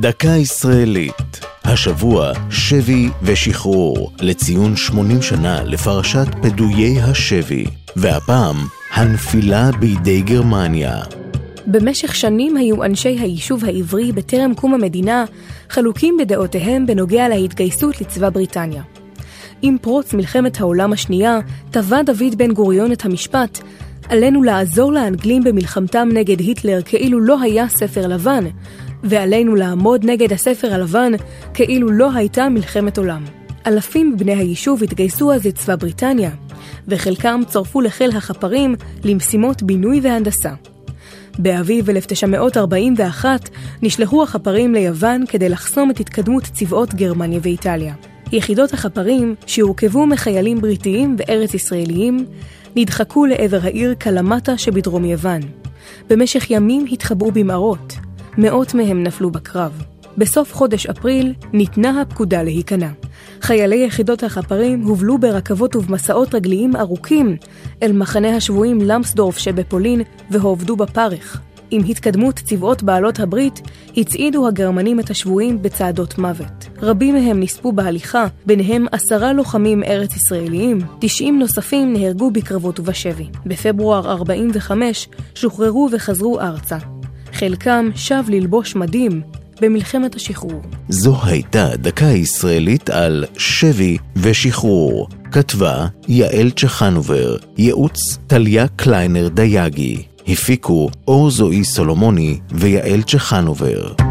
דקה ישראלית. השבוע שבי ושחרור לציון 80 שנה לפרשת פדויי השבי, והפעם הנפילה בידי גרמניה. במשך שנים היו אנשי היישוב העברי בטרם קום המדינה חלוקים בדעותיהם בנוגע להתגייסות לצבא בריטניה. עם פרוץ מלחמת העולם השנייה, טבע דוד בן גוריון את המשפט עלינו לעזור לאנגלים במלחמתם נגד היטלר כאילו לא היה ספר לבן, ועלינו לעמוד נגד הספר הלבן כאילו לא הייתה מלחמת עולם. אלפים מבני היישוב התגייסו אז לצבא בריטניה, וחלקם צורפו לחיל החפרים למשימות בינוי והנדסה. באביב 1941 נשלחו החפרים ליוון כדי לחסום את התקדמות צבאות גרמניה ואיטליה. יחידות החפרים, שהורכבו מחיילים בריטיים וארץ ישראליים, נדחקו לעבר העיר קלמטה שבדרום יוון. במשך ימים התחבאו במערות, מאות מהם נפלו בקרב. בסוף חודש אפריל ניתנה הפקודה להיכנע. חיילי יחידות החפרים הובלו ברכבות ובמסעות רגליים ארוכים אל מחנה השבויים למסדורף שבפולין והועבדו בפרך. עם התקדמות צבאות בעלות הברית, הצעידו הגרמנים את השבויים בצעדות מוות. רבים מהם נספו בהליכה, ביניהם עשרה לוחמים ארץ ישראליים, תשעים נוספים נהרגו בקרבות ובשבי. בפברואר 45 שוחררו וחזרו ארצה. חלקם שב ללבוש מדים במלחמת השחרור. זו הייתה דקה ישראלית על שבי ושחרור. כתבה יעל צ'חנובר, ייעוץ טליה קליינר דייגי. הפיקו אור זועי סולומוני ויעל צ'חנובר.